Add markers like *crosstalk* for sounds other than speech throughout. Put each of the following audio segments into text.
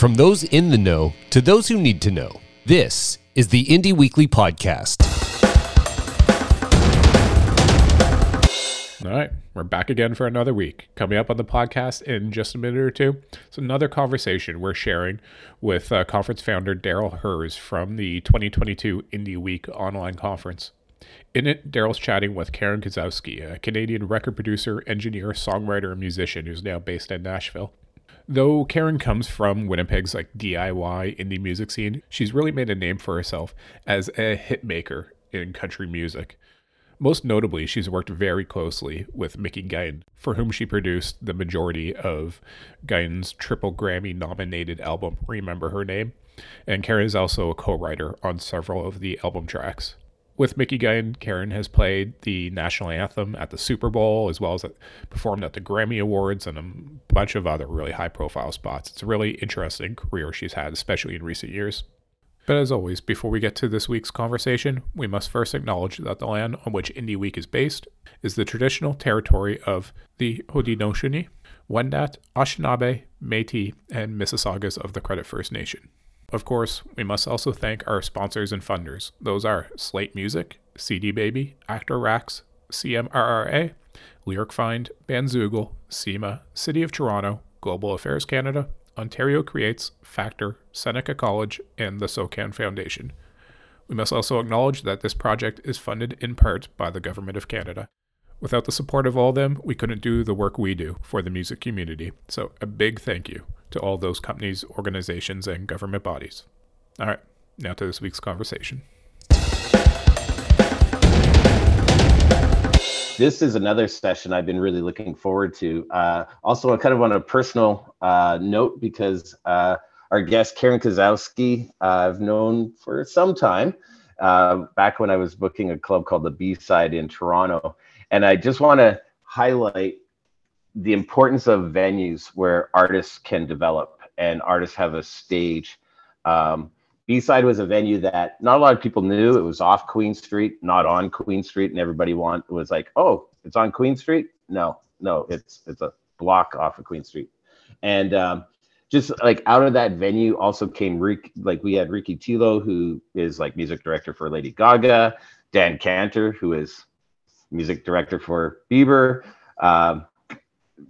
From those in the know to those who need to know, this is the Indie Weekly Podcast. All right, we're back again for another week. Coming up on the podcast in just a minute or two, it's another conversation we're sharing with uh, conference founder Darryl Hurs from the 2022 Indie Week online conference. In it, Darryl's chatting with Karen Kosowski, a Canadian record producer, engineer, songwriter, and musician who's now based in Nashville. Though Karen comes from Winnipeg's like DIY indie music scene, she's really made a name for herself as a hit maker in country music. Most notably, she's worked very closely with Mickey Guyton, for whom she produced the majority of Guyton's triple Grammy nominated album, Remember Her Name. And Karen is also a co writer on several of the album tracks. With Mickey Guyton, Karen has played the national anthem at the Super Bowl, as well as performed at the Grammy Awards and a bunch of other really high profile spots. It's a really interesting career she's had, especially in recent years. But as always, before we get to this week's conversation, we must first acknowledge that the land on which Indie Week is based is the traditional territory of the Haudenosaunee, Wendat, Anishinaabe, Métis, and Mississaugas of the Credit First Nation. Of course, we must also thank our sponsors and funders. Those are Slaight Music, CD Baby, ACTRA RACS, CMRRA, LyricFind, Bandzoogle, CIMA, City of Toronto, Global Affairs Canada, Ontario Creates, Factor, Seneca College, and the SOCAN Foundation. We must also acknowledge that this project is funded in part by the Government of Canada. Without the support of all of them, we couldn't do the work we do for the music community. So, a big thank you to all those companies, organizations, and government bodies. All right, now to this week's conversation. This is another session I've been really looking forward to. Uh, also, kind of on a personal uh, note, because uh, our guest, Karen Kosowski, uh, I've known for some time, uh, back when I was booking a club called the B Side in Toronto. And I just want to highlight the importance of venues where artists can develop and artists have a stage. Um, B-side was a venue that not a lot of people knew. It was off Queen Street, not on Queen Street, and everybody want was like, "Oh, it's on Queen Street." No, no, it's it's a block off of Queen Street, and um, just like out of that venue also came Rick. Like we had Ricky Tillo, who is like music director for Lady Gaga, Dan Kanter, who is music director for Bieber. Um,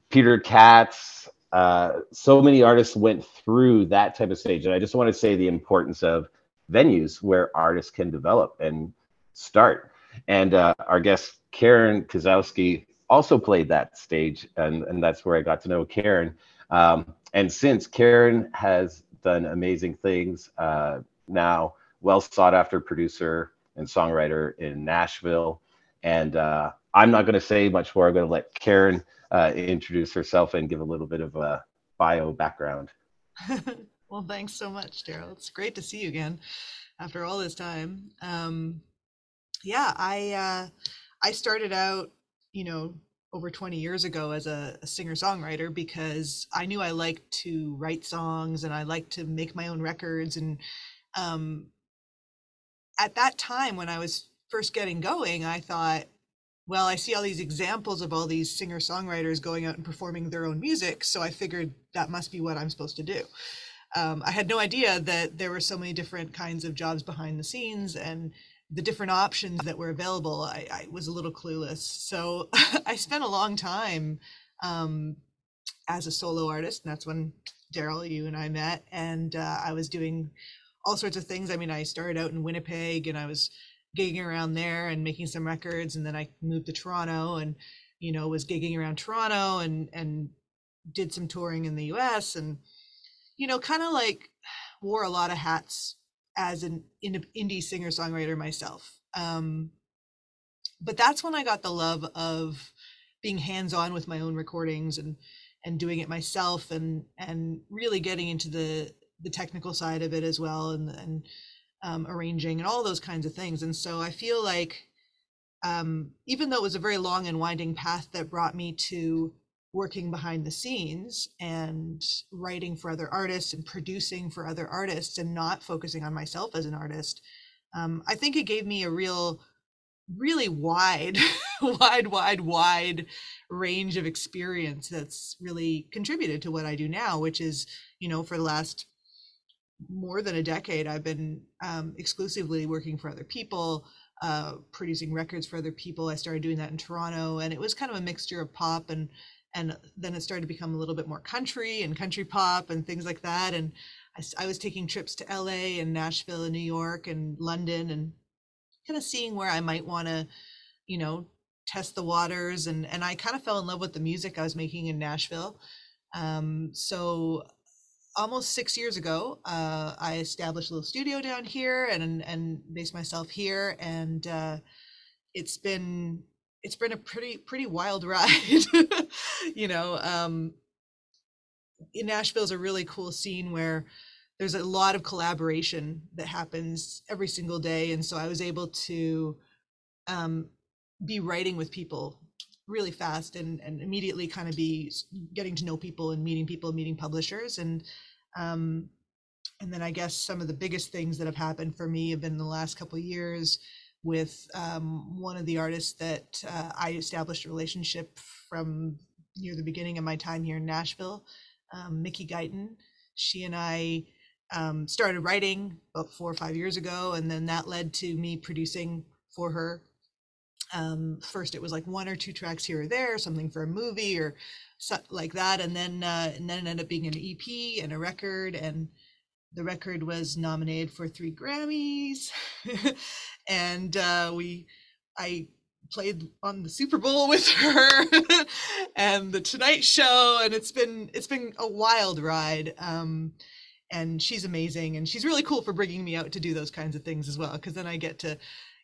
Peter Katz, uh, so many artists went through that type of stage. And I just want to say the importance of venues where artists can develop and start. And uh, our guest, Karen Kosowski, also played that stage. And, and that's where I got to know Karen. Um, and since Karen has done amazing things uh, now, well sought after producer and songwriter in Nashville. And uh, I'm not going to say much more. I'm going to let Karen uh, introduce herself and give a little bit of a bio background. *laughs* well, thanks so much, Darryl. It's great to see you again after all this time. Um, yeah, I uh, I started out, you know, over 20 years ago as a, a singer songwriter because I knew I liked to write songs and I liked to make my own records. And um, at that time, when I was first getting going, I thought, well, I see all these examples of all these singer songwriters going out and performing their own music. So I figured that must be what I'm supposed to do. Um, I had no idea that there were so many different kinds of jobs behind the scenes and the different options that were available. I, I was a little clueless. So *laughs* I spent a long time um, as a solo artist. And that's when Darryl, you and I met. And uh, I was doing all sorts of things. I mean, I started out in Winnipeg and I was gigging around there and making some records and then I moved to Toronto and you know was gigging around Toronto and and did some touring in the US and you know kind of like wore a lot of hats as an indie singer songwriter myself. Um but that's when I got the love of being hands on with my own recordings and and doing it myself and and really getting into the the technical side of it as well and and um, arranging and all those kinds of things. And so I feel like um, even though it was a very long and winding path that brought me to working behind the scenes and writing for other artists and producing for other artists and not focusing on myself as an artist, um, I think it gave me a real, really wide, *laughs* wide, wide, wide range of experience that's really contributed to what I do now, which is, you know, for the last more than a decade, I've been um, exclusively working for other people, uh, producing records for other people. I started doing that in Toronto, and it was kind of a mixture of pop and and then it started to become a little bit more country and country pop and things like that. And I, I was taking trips to LA and Nashville and New York and London and kind of seeing where I might want to, you know, test the waters. And and I kind of fell in love with the music I was making in Nashville. Um, so almost six years ago, uh, I established a little studio down here and and based myself here, and uh, it's been it's been a pretty pretty wild *laughs* ride. you know, um, in Nashville is a really cool scene where there's a lot of collaboration that happens every single day, and so I was able to um, be writing with people really fast and and immediately kind of be getting to know people and meeting people, meeting publishers, and um, and then I guess some of the biggest things that have happened for me have been the last couple years with um, one of the artists that uh, I established a relationship from near the beginning of my time here in Nashville, um, Mickey Guyton. She and I um, started writing about four or five years ago, and then that led to me producing for her. Um, first, it was like one or two tracks here or there, something for a movie or like that, and then uh, and then it ended up being an EP and a record, and the record was nominated for three Grammys, *laughs* and uh, we, I played on the Super Bowl *laughs* with her and the Tonight Show, and it's been it's been a wild ride. Um, and she's amazing, and she's really cool for bringing me out to do those kinds of things as well, because then I get to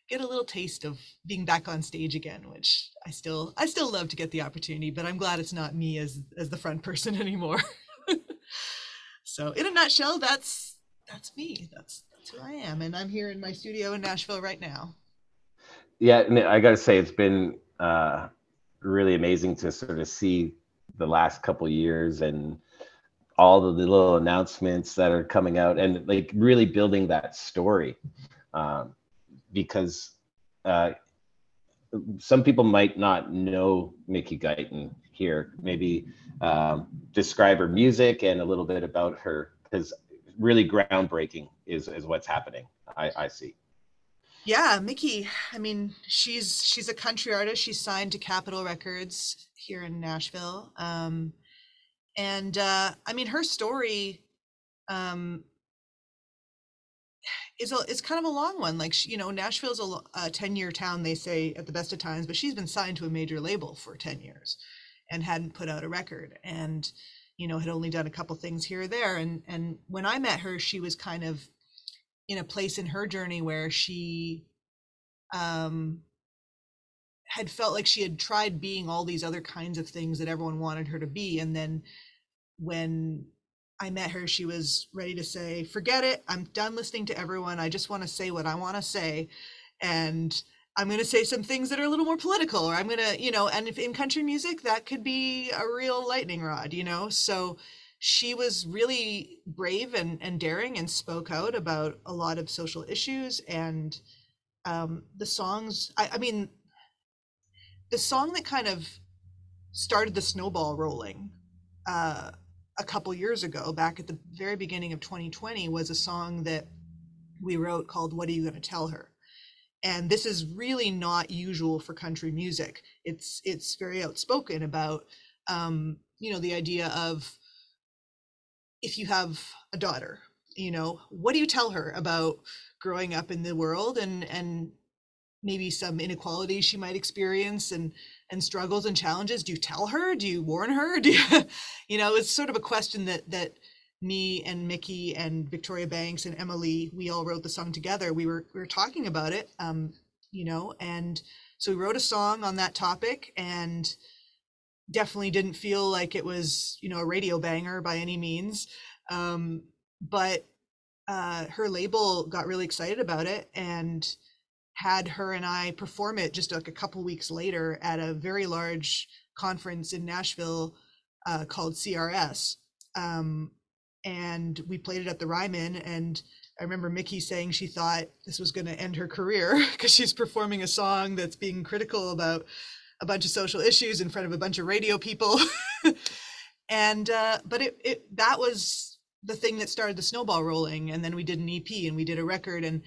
get a little taste of being back on stage again, which I still I still love to get the opportunity, but I'm glad it's not me as as the front person *laughs* anymore. So in a nutshell, that's that's me. That's that's who I am, and I'm here in my studio in Nashville right now. Yeah, I got to say it's been uh, really amazing to sort of see the last couple years and all the little announcements that are coming out and like really building that story um, because uh, some people might not know Mickey Guyton here. Maybe um, describe her music and a little bit about her because really groundbreaking is is what's happening. I, I see. Yeah, Mickey. I mean, she's she's a country artist. She's signed to Capitol Records here in Nashville. Um, and uh, I mean, her story um, is a, it's kind of a long one. Like you know, Nashville's a, a ten year town. They say at the best of times, but she's been signed to a major label for ten years and hadn't put out a record and you know had only done a couple things here or there and and when i met her she was kind of in a place in her journey where she um had felt like she had tried being all these other kinds of things that everyone wanted her to be and then when i met her she was ready to say forget it i'm done listening to everyone i just want to say what i want to say and I'm going to say some things that are a little more political, or I'm going to, you know, and if in country music, that could be a real lightning rod, you know? So she was really brave and, and daring and spoke out about a lot of social issues. And um, the songs, I, I mean, the song that kind of started the snowball rolling uh, a couple years ago, back at the very beginning of 2020, was a song that we wrote called What Are You Going to Tell Her? and this is really not usual for country music it's it's very outspoken about um, you know the idea of if you have a daughter you know what do you tell her about growing up in the world and and maybe some inequalities she might experience and and struggles and challenges do you tell her do you warn her *laughs* do you you know it's sort of a question that that me and Mickey and Victoria Banks and Emma Lee, we all wrote the song together. We were we were talking about it, um, you know, and so we wrote a song on that topic and definitely didn't feel like it was, you know, a radio banger by any means. Um, but uh, her label got really excited about it and had her and I perform it just like a couple weeks later at a very large conference in Nashville uh, called CRS. Um, and we played it at the Ryman and I remember Mickey saying she thought this was going to end her career *laughs* because she's performing a song that's being critical about a bunch of social issues in front of a bunch of radio people. *laughs* and uh, but it, it that was the thing that started the snowball rolling and then we did an ep and we did a record and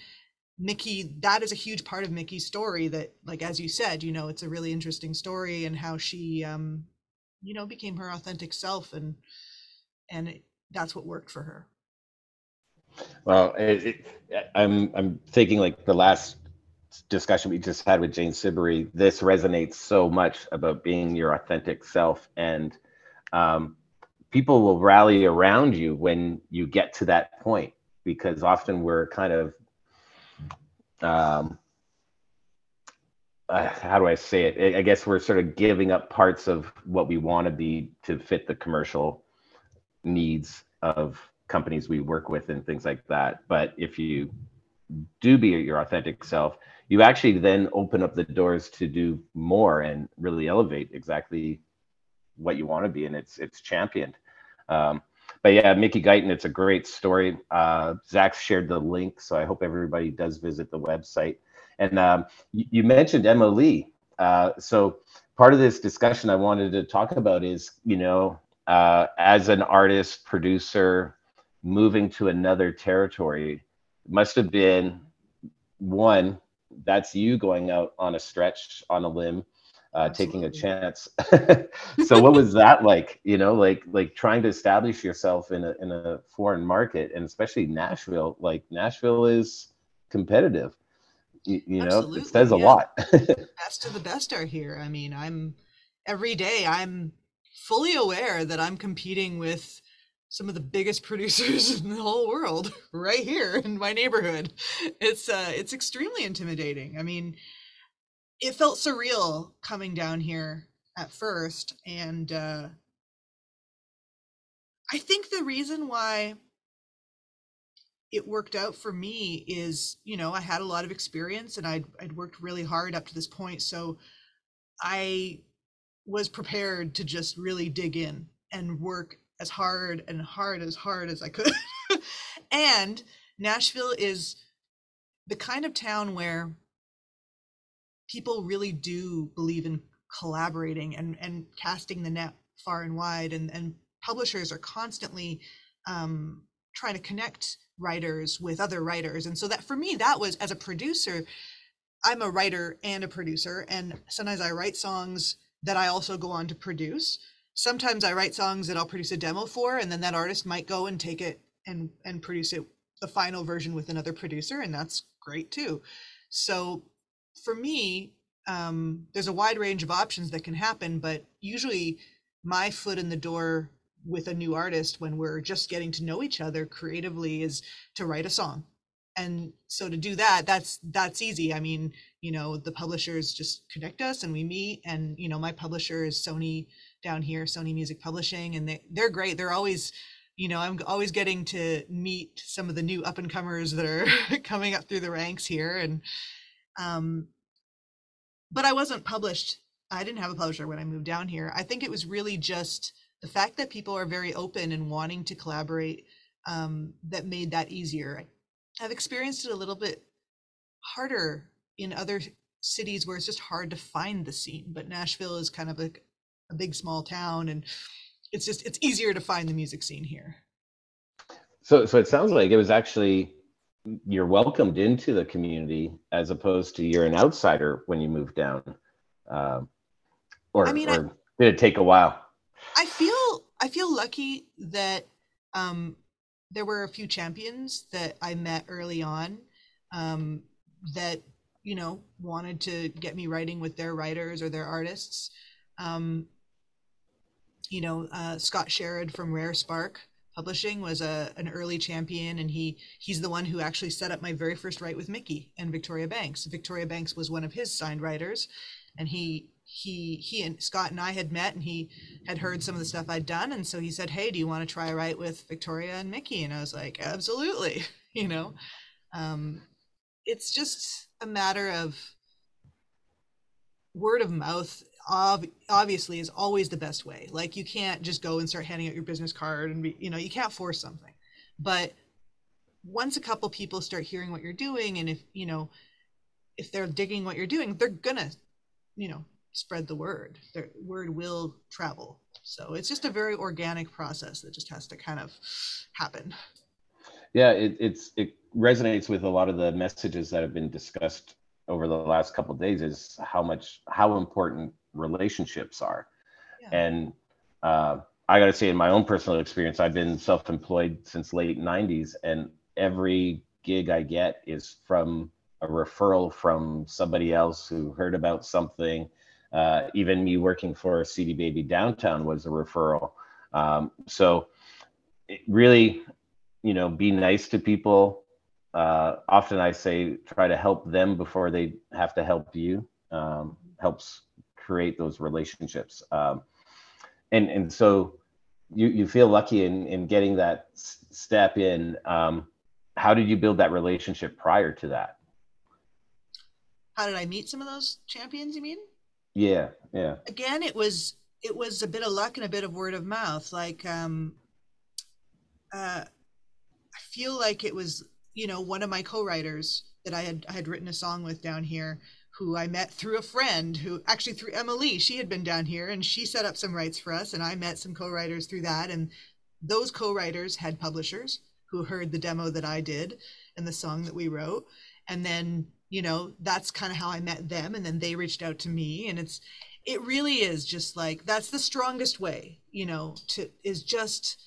mickey that is a huge part of mickey's story that like as you said you know it's a really interesting story and how she um you know became her authentic self and and it, that's what worked for her. Well it, it, i'm i'm thinking like the last discussion we just had with jane siberry this resonates so much about being your authentic self and um, people will rally around you when you get to that point because often we're kind of um, uh, how do I say it? I guess we're sort of giving up parts of what we want to be to fit the commercial needs of companies we work with and things like that. But if you do be your authentic self, you actually then open up the doors to do more and really elevate exactly what you want to be, and it's it's championed. Um, but yeah, Mickey Guyton, it's a great story. Uh, Zach shared the link, so I hope everybody does visit the website. And um, you, you, mentioned Emma Lee. Uh, so part of this discussion I wanted to talk about is, you know, uh, as an artist, producer, moving to another territory, must have been one, that's you going out on a stretch on a limb uh, taking a chance. *laughs* so what was that like? You know, like like trying to establish yourself in a in a foreign market, and especially Nashville. Like Nashville is competitive. You, you know, it says a lot. *laughs* best of the best are here. I mean, I'm every day. I'm fully aware that I'm competing with some of the biggest *laughs* producers in the whole world right here in my neighborhood. It's uh it's extremely intimidating. I mean, it felt surreal coming down here at first and uh i think the reason why it worked out for me is you know i had a lot of experience and i'd, I'd worked really hard up to this point so i was prepared to just really dig in and work as hard and hard as hard as i could. *laughs* And nashville is the kind of town where people really do believe in collaborating and and casting the net far and wide and and publishers are constantly um, trying to connect writers with other writers. And so that for me that was as a producer i'm a writer and a producer and sometimes i write songs that i also go on to produce. Sometimes i write songs that i'll produce a demo for and then that artist might go and take it and and produce it the final version with another producer and that's great too. So for me, um, there's a wide range of options that can happen, but usually my foot in the door with a new artist when we're just getting to know each other creatively is to write a song. And so to do that that's that's easy. I mean you know the publishers just connect us and we meet and you know my publisher is sony down here sony music publishing and they, they're great. They're always you know i'm always getting to meet some of the new up and comers that are *laughs* coming up through the ranks here and um, but I wasn't published. I didn't have a publisher when I moved down here. I think it was really just the fact that people are very open and wanting to collaborate um, that made that easier. I've experienced it a little bit harder in other cities where it's just hard to find the scene, but Nashville is kind of like a big small town and it's just it's easier to find the music scene here. So so it sounds like it was actually you're welcomed into the community as opposed to you're an outsider when you move down um, or, I mean, or I, did it take a while? I feel i feel lucky that um, there were a few champions that i met early on um, that you know wanted to get me writing with their writers or their artists. Um, you know uh, scott sherrod from rare spark Publishing was a an early champion, and he he's the one who actually set up my very first write with Mickey and Victoria Banks. Victoria Banks was one of his signed writers, and he he he and Scott and I had met, and he had heard some of the stuff I'd done, and so he said, "Hey, do you want to try a write with Victoria and Mickey?" And I was like, "Absolutely," *laughs* you know. Um, it's just a matter of word of mouth ob- obviously is always the best way. Like you can't just go and start handing out your business card and be, you know, you can't force something. But once a couple people start hearing what you're doing and if, you know, if they're digging what you're doing, they're gonna, you know, spread the word. Their word will travel. So it's just a very organic process that just has to kind of happen. Yeah, it, it's it resonates with a lot of the messages that have been discussed over the last couple days. Is how much how important relationships are, yeah. and uh, I got to say, in my own personal experience, I've been self-employed since late '90s, and every gig I get is from a referral from somebody else who heard about something. Uh, even me working for CD Baby Downtown was a referral. Um, so really, you know, be nice to people. Uh, often I say try to help them before they have to help you. Um, helps create those relationships. Um, and and so you you feel lucky in in getting that s- step in. Um, how did you build that relationship prior to that? How did I meet some of those champions? You mean? Yeah, yeah. Again, it was it was a bit of luck and a bit of word of mouth. Like, um, uh, I feel like it was you know one of my co-writers that I had I had written a song with down here who I met through a friend who actually through Emma Lee, she had been down here and she set up some rights for us and I met some co-writers through that and those co-writers had publishers who heard the demo that I did and the song that we wrote. And then, you know, that's kind of how I met them. And then they reached out to me. And it's, it really is just like, that's the strongest way, you know, to, is just,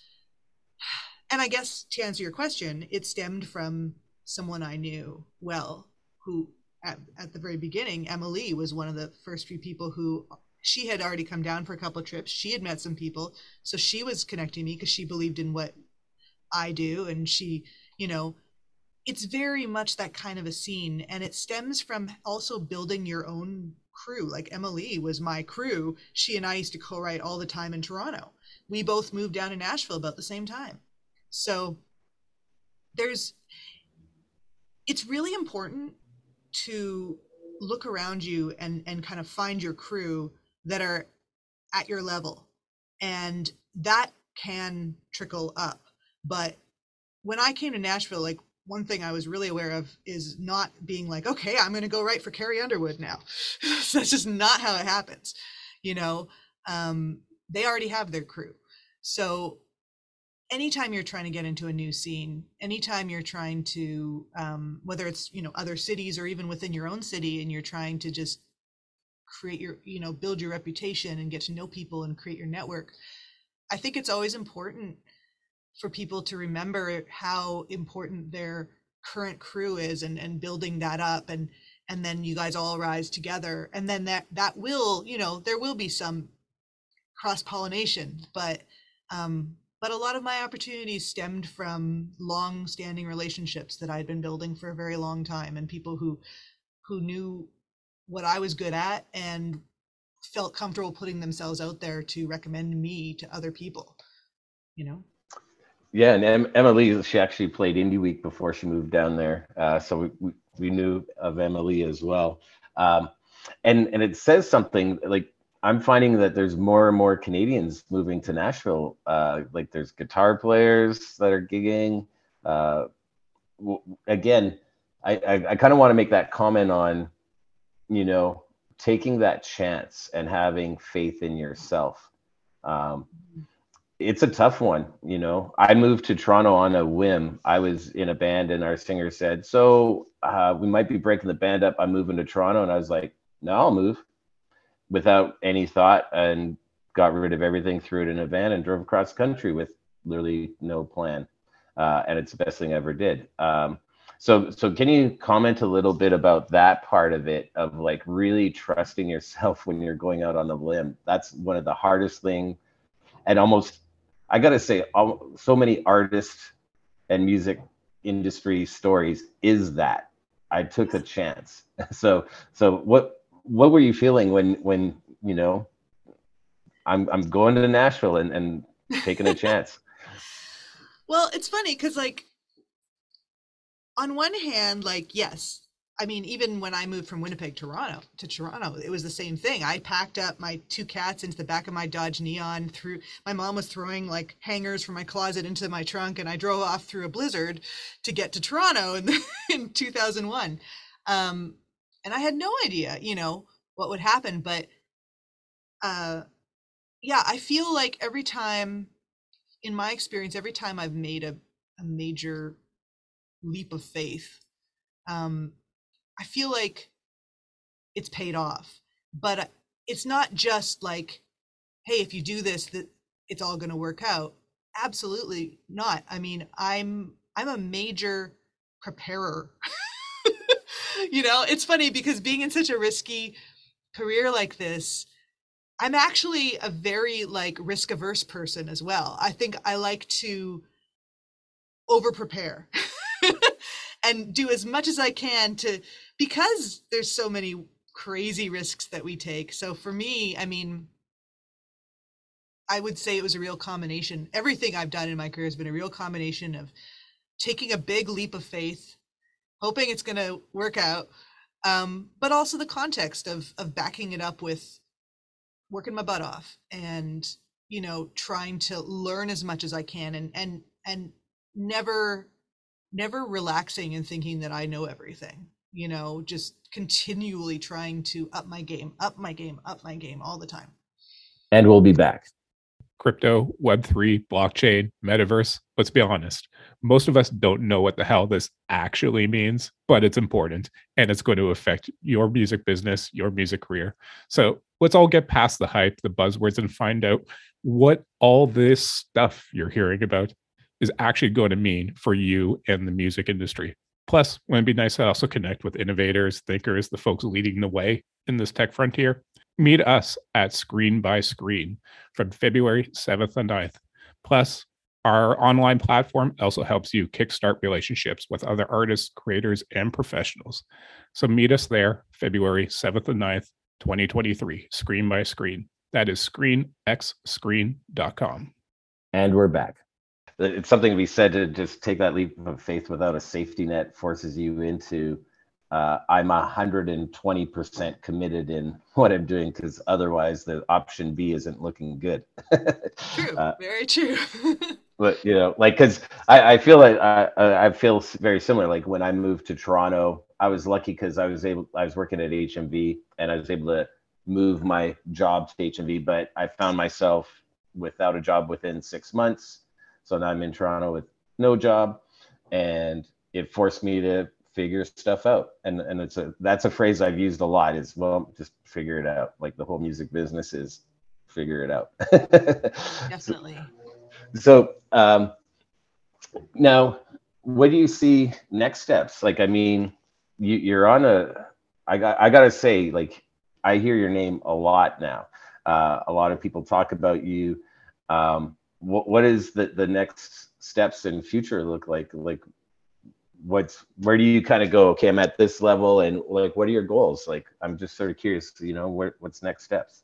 and I guess to answer your question, it stemmed from someone I knew well who at, at the very beginning, Emma Lee was one of the first few people who she had already come down for a couple of trips. She had met some people. So she was connecting me because she believed in what I do. And she, you know, it's very much that kind of a scene. And it stems from also building your own crew. Like Emma Lee was my crew. She and I used to co write all the time in Toronto. We both moved down to Nashville about the same time. So there's, it's really important to look around you and and kind of find your crew that are at your level and that can trickle up but when I came to Nashville, like one thing I was really aware of is not being like, okay, I'm going to go write for Carrie Underwood now. *laughs* that's just not how it happens. You know, um, they already have their crew. So anytime you're trying to get into a new scene, anytime you're trying to, um, whether it's, you know, other cities or even within your own city and you're trying to just create your, you know, build your reputation and get to know people and create your network, I think it's always important for people to remember how important their current crew is and, and building that up and and then you guys all rise together. And then that that will you know there will be some cross pollination but um but a lot of my opportunities stemmed from long standing relationships that i'd been building for a very long time and people who who knew what i was good at and felt comfortable putting themselves out there to recommend me to other people you know yeah, and em- Emma Lee, she actually played Indie Week before she moved down there, uh, so we, we, we knew of Emma Lee as well. Um, and and it says something like I'm finding that there's more and more Canadians moving to Nashville. Uh, like there's guitar players that are gigging. Uh, w- again, I I, I kind of want to make that comment on, you know, taking that chance and having faith in yourself. Um, it's a tough one you know i moved to toronto on a whim i was in a band and our singer said so uh, we might be breaking the band up i'm moving to toronto and i was like no i'll move without any thought and got rid of everything threw it in a van and drove across country with literally no plan uh, and it's the best thing i ever did. Um, so so can you comment a little bit about that part of it of like really trusting yourself *laughs* when you're going out on a limb? That's one of the hardest thing and almost I gotta say, so many artists and music industry stories is that. I took a chance. *laughs* So, so what what were you feeling when when you know I'm I'm going to Nashville and and taking a *laughs* chance? well, it's funny because like on one hand, like yes, I mean, even when I moved from Winnipeg, Toronto to Toronto, it was the same thing. I packed up my two cats into the back of my Dodge Neon. Through my mom was throwing like hangers from my closet into my trunk, and I drove off through a blizzard to get to Toronto in, *laughs* in 2001. Um, and I had no idea, you know, what would happen. But uh, yeah, I feel like every time, in my experience, every time I've made a, a major leap of faith, um, I feel like it's paid off. But uh, it's not just like, hey, if you do this, that it's all going to work out. Absolutely not. I mean, I'm I'm a major preparer. *laughs* you know, it's funny because being in such a risky career like this, I'm actually a very like risk averse person as well. I think I like to over prepare *laughs* and do as much as I can to because there's so many crazy risks that we take. So for me, I mean, I would say it was a real combination. Everything I've done in my career has been a real combination of taking a big leap of faith, hoping it's going to work out, um, but also the context of of backing it up with working my butt off and you know trying to learn as much as I can and and and never never relaxing and thinking that I know everything. You know, just continually trying to up my game, up my game, up my game all the time. And we'll be back crypto, Web3, blockchain, metaverse. Let's be honest. Most of us don't know what the hell this actually means, but it's important and it's going to affect your music business, your music career. So let's all get past the hype, the buzzwords, and find out what all this stuff you're hearing about is actually going to mean for you and the music industry. Plus, wouldn't it be nice to also connect with innovators, thinkers, the folks leading the way in this tech frontier? Meet us at Screen by Screen from February 7th and 9th. Plus, our online platform also helps you kickstart relationships with other artists, creators, and professionals. So meet us there February 7th and 9th, 2023, Screen by Screen. That is screenxscreen.com. And we're back. It's something to be said to just take that leap of faith without a safety net forces you into uh, I'm 120% committed in *laughs* what I'm doing because otherwise the option B isn't looking good. *laughs* true, uh, very true. *laughs* but you know, like, because I, I feel like I, I feel very similar. Like when I moved to Toronto, I was lucky because I was able, I was working at HMV and I was able to move my job to HMV, but I found myself without a job within six months. So now I'm in Toronto with no job, and it forced me to figure stuff out. And and it's a that's a phrase i've used a lot is well just figure it out. Like the whole music business is figure it out. *laughs* Definitely. So, so um now what do you see next steps? Like i mean you, you're on a i got i gotta say like i hear your name a lot now. Uh, a lot of people talk about you. Um what, what is the the next steps in future look like? Like what's where do you kind of go okay i'm at this level and like what are your goals? Like i'm just sort of curious you know what, what's next steps?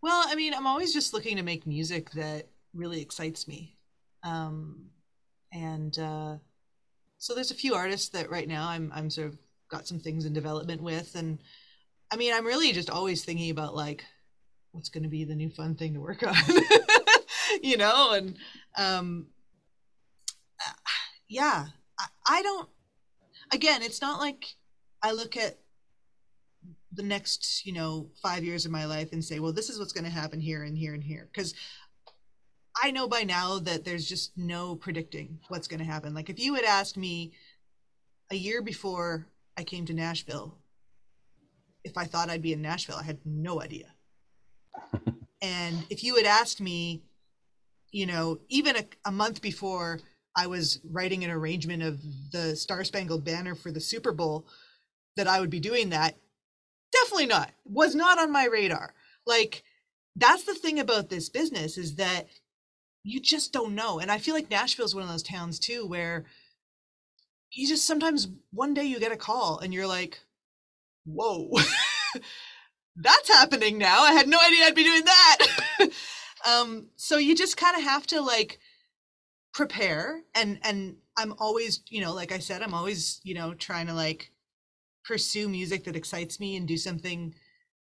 Well i mean i'm always just looking to make music that really excites me. Um and uh so there's a few artists that right now i'm i'm sort of got some things in development with and i mean i'm really just always thinking about like what's going to be the new fun thing to work *laughs* on you know and um yeah I don't again, it's not like I look at the next, you know, 5 years of my life and say, well, this is what's going to happen here and here and here cuz I know by now that there's just no predicting what's going to happen. Like if you had asked me a year before I came to Nashville if I thought I'd be in Nashville, I had no idea. *laughs* and if you had asked me, you know, even a, a month before I was writing an arrangement of the Star Spangled Banner for the Super Bowl, that I would be doing that. Definitely not. Was not on my radar. Like, that's the thing about this business is that you just don't know. And I feel like Nashville is one of those towns too where you just sometimes one day you get a call and you're like, whoa, *laughs* that's happening now. I had no idea I'd be doing that. *laughs* um, so you just kind of have to like prepare and and i'm always you know like i said i'm always you know trying to like pursue music that excites me and do something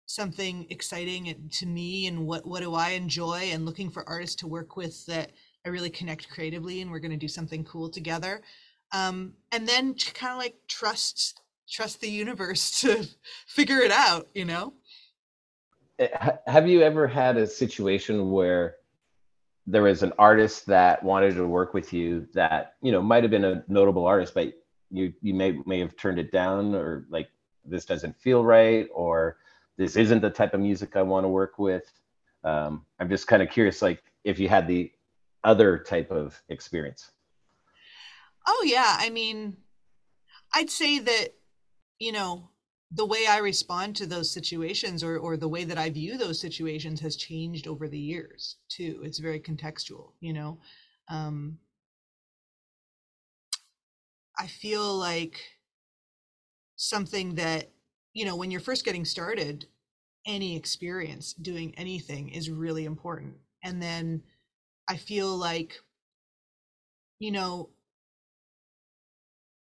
something exciting to me and what what do i enjoy and looking for artists to work with that i really connect creatively and we're going to do something cool together. Um and then to kind of like trust trust the universe *laughs* to figure it out you know? Have you ever had a situation where there was an artist that wanted to work with you that you know might have been a notable artist but you you may may have turned it down or like this doesn't feel right or this isn't the type of music i want to work with. Um, i'm just kind of curious like if you had the other type of experience. Oh yeah. I mean i'd say that you know the way I respond to those situations or or the way that I view those situations has changed over the years too. It's very contextual, you know. Um, I feel like something that you know when you're first getting started, any experience doing anything is really important, and then I feel like you know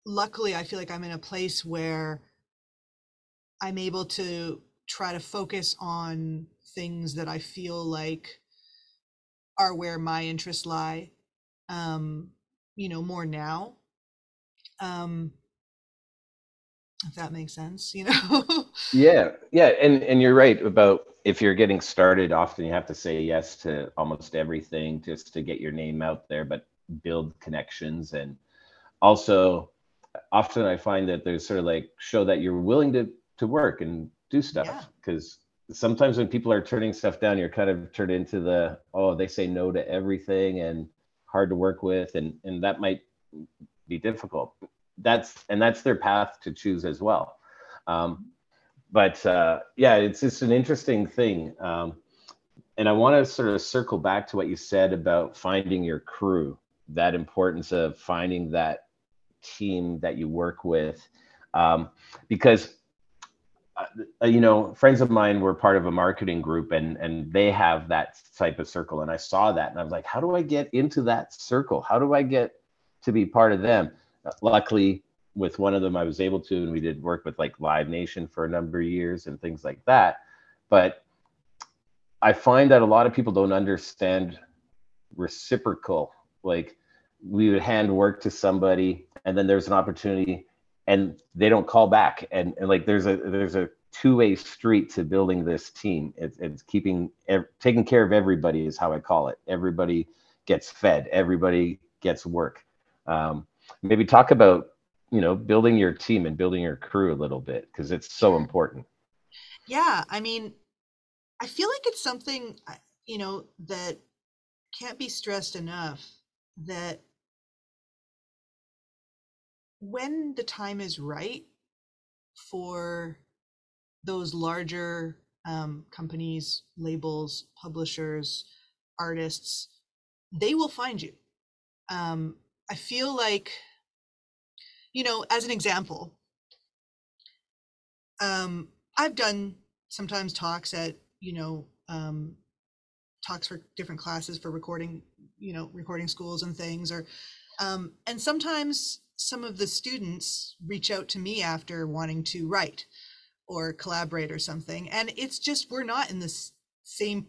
luckily I feel like I'm in a place where I'm able to try to focus on things that I feel like are where my interests lie, um, you know, more now. Um, if that makes sense, you *laughs* know. yeah, yeah, and and you're right about if you're getting started. Often you have to say yes to almost everything just to get your name out there, but build connections and also often I find that there's sort of like show that you're willing to to work and do stuff. Because yeah. sometimes when people are turning stuff down you're kind of turned into the oh they say no to everything and hard to work with and and that might be difficult. That's and that's their path to choose as well. Um, but uh, yeah it's just an interesting thing. Um, and i want to sort of circle back to what you said about finding your crew that importance of finding that team that you work with. Um, because uh, you know, friends of mine were part of a marketing group and and they have that type of circle. And I saw that and I was like, how do I get into that circle? How do I get to be part of them? Uh, luckily, with one of them, I was able to, and we did work with like Live Nation for a number of years and things like that. But I find that a lot of people don't understand reciprocal. Like we would hand work to somebody, and then there's an opportunity and they don't call back. And, and like there's a there's a two-way street to building this team. It's, it's keeping taking care of everybody is how i call it. Everybody gets fed. Everybody gets work. Um, maybe talk about you know building your team and building your crew a little bit because it's so important. Yeah i mean i feel like it's something you know that can't be stressed enough that when the time is right for those larger um, companies, labels, publishers, artists, they will find you. Um, I feel like, you know, as an example, um, I've done sometimes talks at, you know, um, talks for different classes for recording, you know, recording schools and things, or, um, and sometimes some of the students reach out to me after wanting to write or collaborate or something. And it's just we're not in the same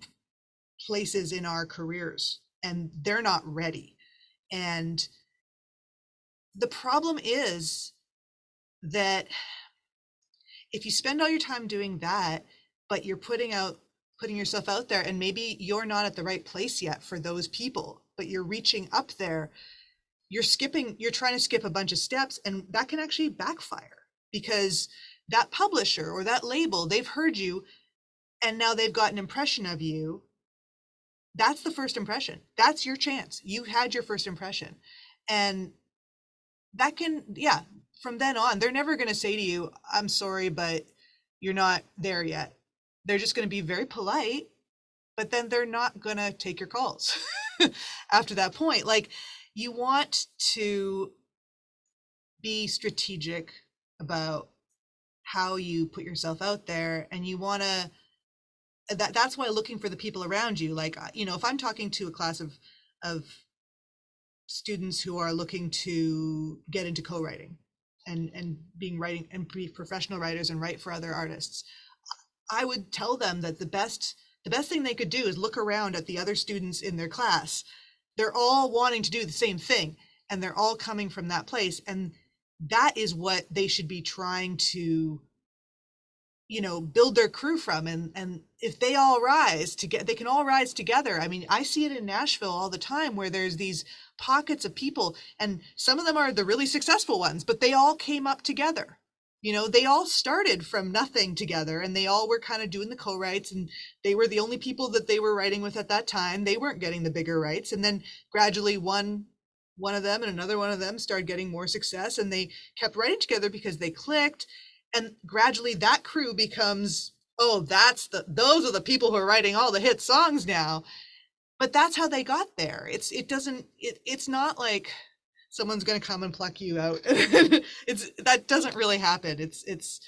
places in our careers and they're not ready. And the problem is that if you spend all your time doing that but you're putting out putting yourself out there and maybe you're not at the right place yet for those people but you're reaching up there you're skipping you're trying to skip a bunch of steps and that can actually backfire because that publisher or that label they've heard you and now they've got an impression of you. That's the first impression. That's your chance. You had your first impression. And that can yeah from then on they're never going to say to you i'm sorry but you're not there yet. They're just going to be very polite but then they're not going to take your calls *laughs* after that point. Like you want to be strategic about how you put yourself out there and you want to that that's why looking for the people around you like you know if i'm talking to a class of of students who are looking to get into co-writing and and being writing and be professional writers and write for other artists i would tell them that the best the best thing they could do is look around at the other students in their class they're all wanting to do the same thing and they're all coming from that place and that is what they should be trying to you know build their crew from and and if they all rise to get they can all rise together. I mean i see it in nashville all the time where there's these pockets of people and some of them are the really successful ones but they all came up together you know they all started from nothing together and they all were kind of doing the co-writes and they were the only people that they were writing with at that time. They weren't getting the bigger rights and then gradually one one of them and another one of them started getting more success and they kept writing together because they clicked and gradually that crew becomes oh that's the those are the people who are writing all the hit songs now. But that's how they got there. It's it doesn't it, it's not like someone's going to come and pluck you out. *laughs* *laughs* It's that doesn't really happen. It's it's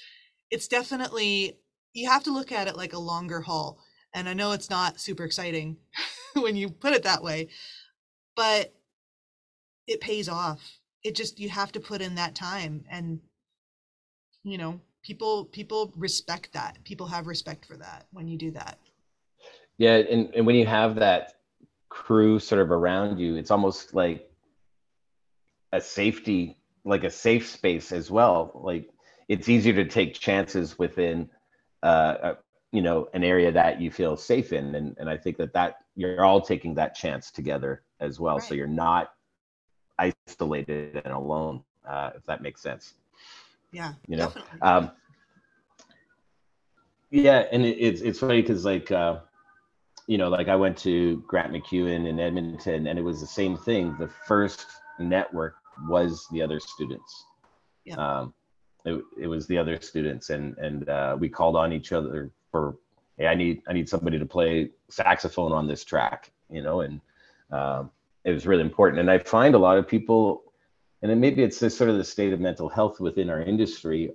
it's definitely you have to look at it like a longer haul. And i know it's not super exciting *laughs* when you put it that way but it pays off. It just you have to put in that time and you know people people respect that. People have respect for that when you do that. Yeah and, and when you have that crew sort of around you it's almost like a safety like a safe space as well. Like it's easier to take chances within uh, a, you know an area that you feel safe in. And, and i think that that you're all taking that chance together as well. Right. so you're not isolated and alone uh, if that makes sense. Yeah you know? um, yeah and it, it's it's funny because like uh, you know like i went to Grant MacEwan in edmonton and it was the same thing. The first network was the other students. Yeah. um, it, it was the other students and and uh, we called on each other for hey i need i need somebody to play saxophone on this track you know and um, it was really important. And i find a lot of people and then maybe it's this sort of the state of mental health within our industry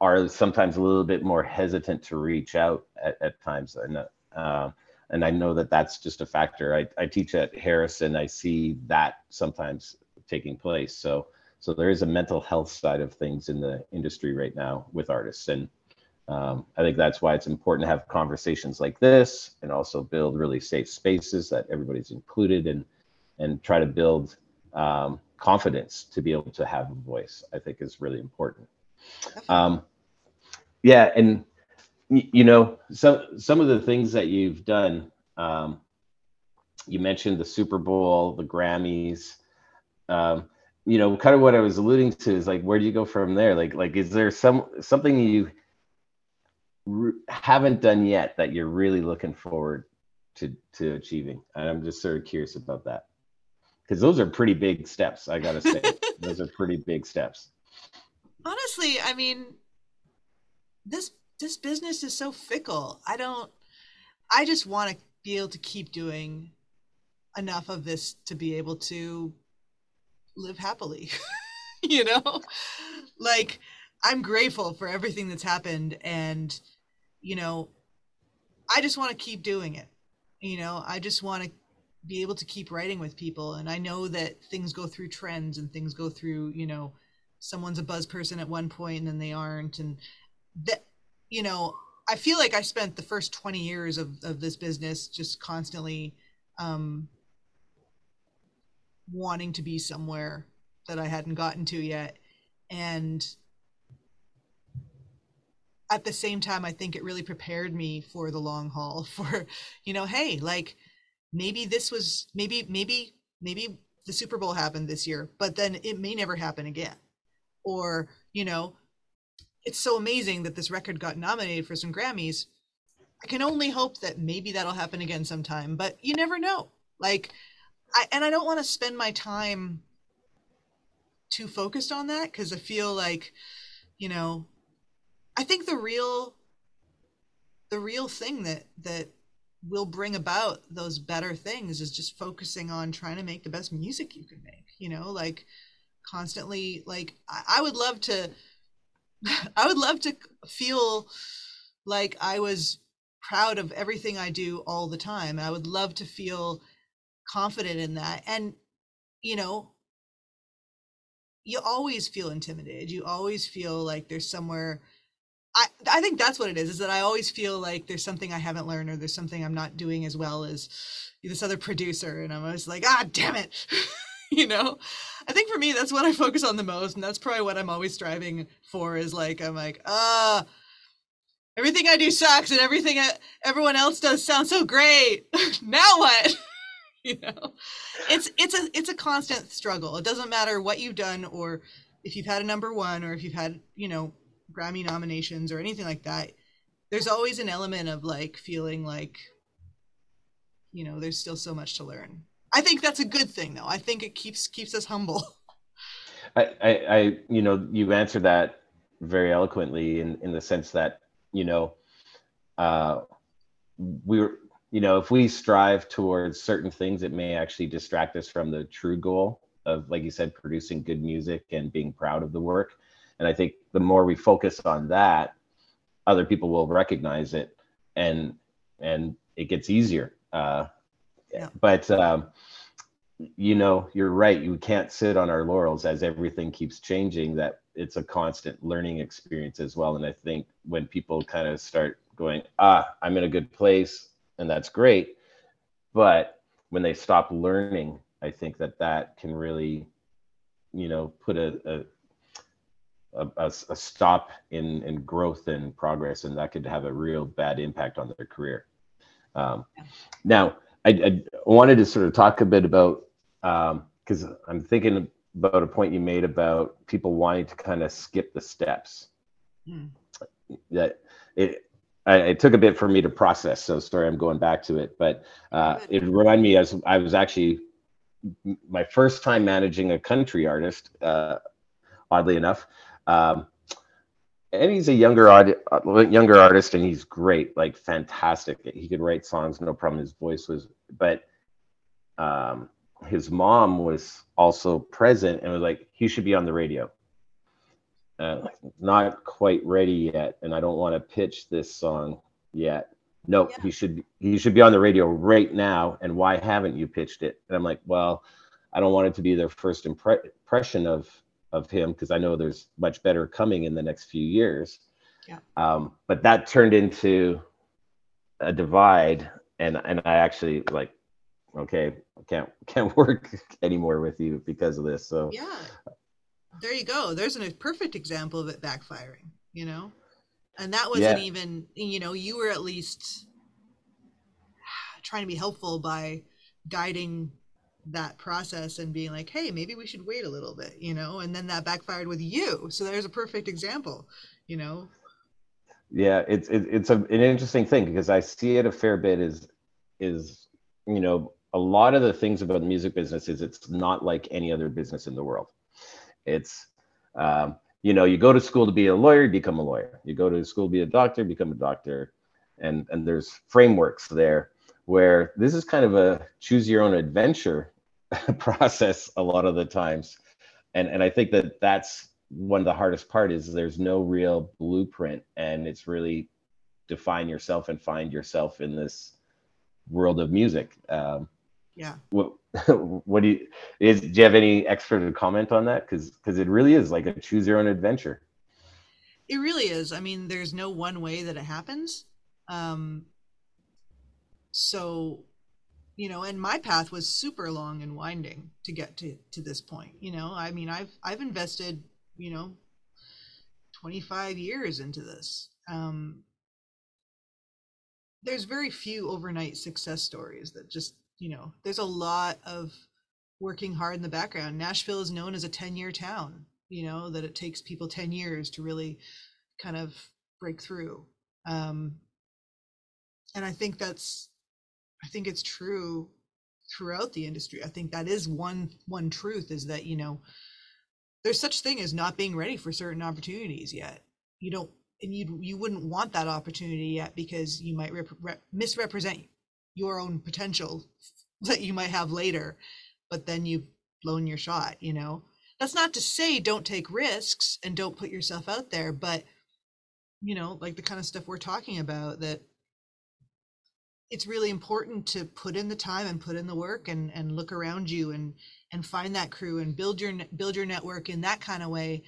are sometimes a little bit more hesitant to reach out at, at times and uh, and I know that that's just a factor. I, I teach at Harris and I see that sometimes taking place. So so there is a mental health side of things in the industry right now with artists and um, I think that's why it's important to have conversations like this and also build really safe spaces that everybody's included and and try to build um, confidence to be able to have a voice, I think is really important. Um, yeah, and you know, some some of the things that you've done. Um, you mentioned the Super Bowl, the Grammys. Um, you know, kind of what I was alluding to is like, where do you go from there? Like, like is there some something you re- haven't done yet that you're really looking forward to to achieving? And I'm just sort of curious about that because those are pretty big steps. I gotta say, *laughs* those are pretty big steps. Honestly, I mean, this this business is so fickle. I don't. I just want to be able to keep doing enough of this to be able to live happily. *laughs* you know, like I'm grateful for everything that's happened, and you know, I just want to keep doing it. You know, I just want to be able to keep writing with people and i know that things go through trends and things go through you know someone's a buzz person at one point and then they aren't and that you know i feel like i spent the first 20 years of, of this business just constantly um wanting to be somewhere that i hadn't gotten to yet and at the same time i think it really prepared me for the long haul *laughs* for you know hey like maybe this was maybe maybe maybe the Super Bowl happened this year, but then it may never happen again. Or, you know, it's so amazing that this record got nominated for some Grammys. I can only hope that maybe that'll happen again sometime, but you never know. Like I and I don't want to spend my time too focused on that because I feel like, you know, I think the real the real thing that that will bring about those better things is just focusing on trying to make the best music you can make you know like constantly like I, I would love to *laughs* i would love to feel like i was proud of everything i do all the time i would love to feel confident in that and you know you always feel intimidated you always feel like there's somewhere I, I think that's what it is is that i always feel like there's something i haven't learned or there's something i'm not doing as well as this other producer and i'm always like ah damn it *laughs* *laughs* you know i think for me that's what i focus on the most and that's probably what i'm always striving for is like i'm like ah everything I do sucks and everything I, everyone else does sounds so great. *laughs* now what? *laughs* you know, it's it's a it's a constant struggle. It doesn't matter what you've done or if you've had a number one or if you've had you know Grammy nominations or anything like that. There's always an element of like feeling like you know there's still so much to learn. I think that's a good thing though. I think it keeps keeps us humble. *laughs* I, I, I you know, you answered that very eloquently in, in the sense that, you know, uh, we're, you know, if we strive towards certain things, it may actually distract us from the true goal of, like you said, producing good music and being proud of the work. And I think the more we focus on that, other people will recognize it, and and it gets easier. Uh, yeah. But um, you know, you're right. You can't sit on our laurels as everything keeps changing. That it's a constant learning experience as well. And I think when people kind of start going, ah, I'm in a good place, and that's great, but when they stop learning, I think that that can really, you know, put a, a, a, a stop in, in growth and progress, and that could have a real bad impact on their career. Um, now, I, I, wanted to sort of talk a bit about because um, I'm thinking about a point you made about people wanting to kind of skip the steps. Mm. That it, I, it took a bit for me to process. So sorry, I'm going back to it, but uh, it reminded me as I was actually my first time managing a country artist. Uh, oddly enough. Um, and he's a younger younger artist and he's great like fantastic he could write songs no problem his voice was but um, his mom was also present and was like, he should be on the radio. Uh, not quite ready yet, and I don't want to pitch this song yet. No, yeah. he should he should be on the radio right now. And why haven't you pitched it? And I'm like, well, I don't want it to be their first impre- impression of of him because I know there's much better coming in the next few years. Yeah. Um, but that turned into a divide, and and I actually like okay, can't *laughs* can't work anymore with you because of this. So yeah, there you go. There's a perfect example of it backfiring. You know, and that wasn't yeah. even you know you were at least trying to be helpful by guiding that process and being like hey maybe we should wait a little bit you know and then that backfired with you so there's a perfect example you know yeah it's it, it's a, an interesting thing because i see it a fair bit is is you know a lot of the things about the music business is it's not like any other business in the world. It's, um, you know, you go to school to be a lawyer, become a lawyer. You go to school to be a doctor, become a doctor. And, and there's frameworks there where this is kind of a choose your own adventure *laughs* process a lot of the times. And, and I think that that's one of the hardest part is there's no real blueprint and it's really define yourself and find yourself in this world of music. Um, yeah. what *laughs* what do you is do you have any extra comment on that? Because because it really is like a choose your own adventure. It really is. I mean there's no one way that it happens. Um so you know and my path was super long and winding to get to to this point you know i mean i've i've invested you know 25 years into this um there's very few overnight success stories that just you know, there's a lot of working hard in the background. Nashville is known as a 10 year town, you know, that it takes people 10 years to really kind of break through. Um, and I think that's, I think it's true throughout the industry. I think that is one, one truth is that, you know, there's such thing as not being ready for certain opportunities yet. You don't, and you you wouldn't want that opportunity yet because you might rep- rep- misrepresent your own potential *laughs* that you might have later but then you've blown your shot you know that's not to say don't take risks and don't put yourself out there but you know like the kind of stuff we're talking about that it's really important to put in the time and put in the work and and look around you and and find that crew and build your build your network in that kind of way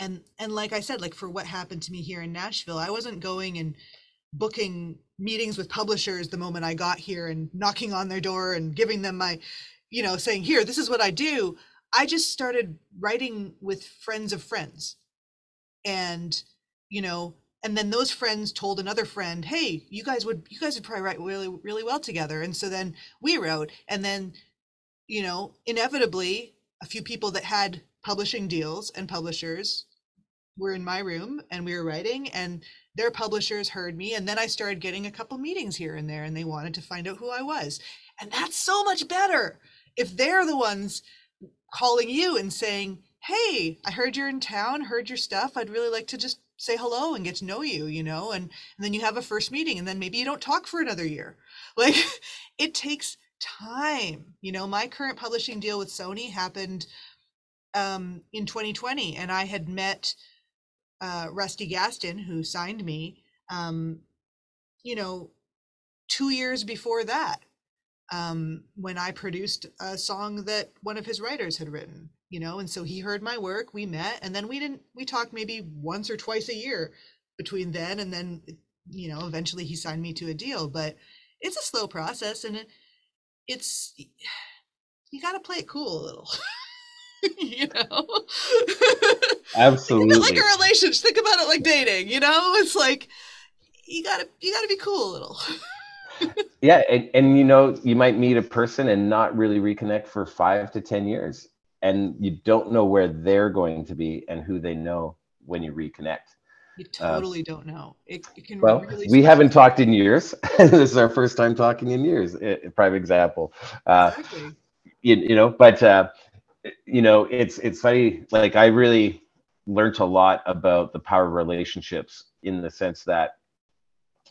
and and like i said like for what happened to me here in nashville i wasn't going and booking meetings with publishers the moment I got here and knocking on their door and giving them my, you know, saying, here, this is what I do. I just started writing with friends of friends. And, you know, and then those friends told another friend, "Hey, you guys would you guys would probably write really really well together." And so then we wrote, and then you know, inevitably, a few people that had publishing deals and publishers were in my room and we were writing and their publishers heard me and then I started getting a couple meetings here and there and they wanted to find out who I was. And that's so much better if they're the ones calling you and saying, "Hey, I heard you're in town, heard your stuff. I'd really like to just say hello and get to know you, you know?" And, and then you have a first meeting and then maybe you don't talk for another year. *laughs* Like it takes time. You know, my current publishing deal with Sony happened um, in 2020 and I had met uh, Rusty Gaston, who signed me, um, you know, two years before that, um, when I produced a song that one of his writers had written, you know, and so he heard my work, we met, and then we didn't, we talked maybe once or twice a year between then and then, you know, eventually he signed me to a deal, but it's a slow process and it, it's, *sighs* you got to play it cool a little. *laughs* you know *laughs* Absolutely. like a relationship think about it like dating you know it's like you gotta you gotta be cool a little *laughs* yeah and, and you know you might meet a person and not really reconnect for five to ten years and you don't know where they're going to be and who they know when you reconnect. You totally uh, don't know. It, it can well really we haven't talked in years. *laughs* This is our first time talking in years a prime example. Uh, exactly. you, you know but uh, you know it's it's funny like i really learned a lot about the power of relationships in the sense that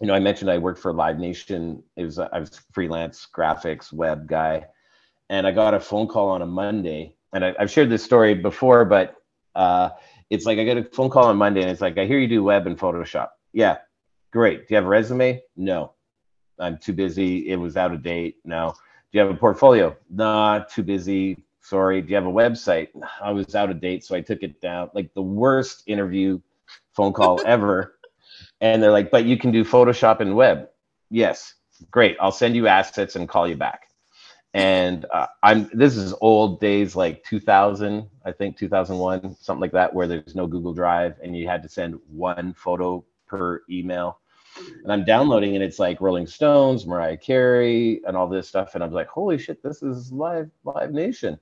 you know i mentioned i worked for live nation. It was i was freelance graphics web guy and i got a phone call on a monday and I, have shared this story before but uh, it's like i get a phone call on monday and it's like i hear you do web and photoshop yeah great do you have a resume no i'm too busy it was out of date no do you have a portfolio not too busy sorry, do you have a website? I was out of date, so I took it down. Like the worst interview phone call *laughs* ever. And they're like, but you can do Photoshop and web. Yes, great. I'll send you assets and call you back. And uh, I'm this is old days like 2000, I think 2001, something like that, where there's no Google Drive and you had to send one photo per email. And I'm downloading and it's like Rolling Stones, Mariah Carey, and all this stuff. And I'm like, holy shit, this is live, live nation.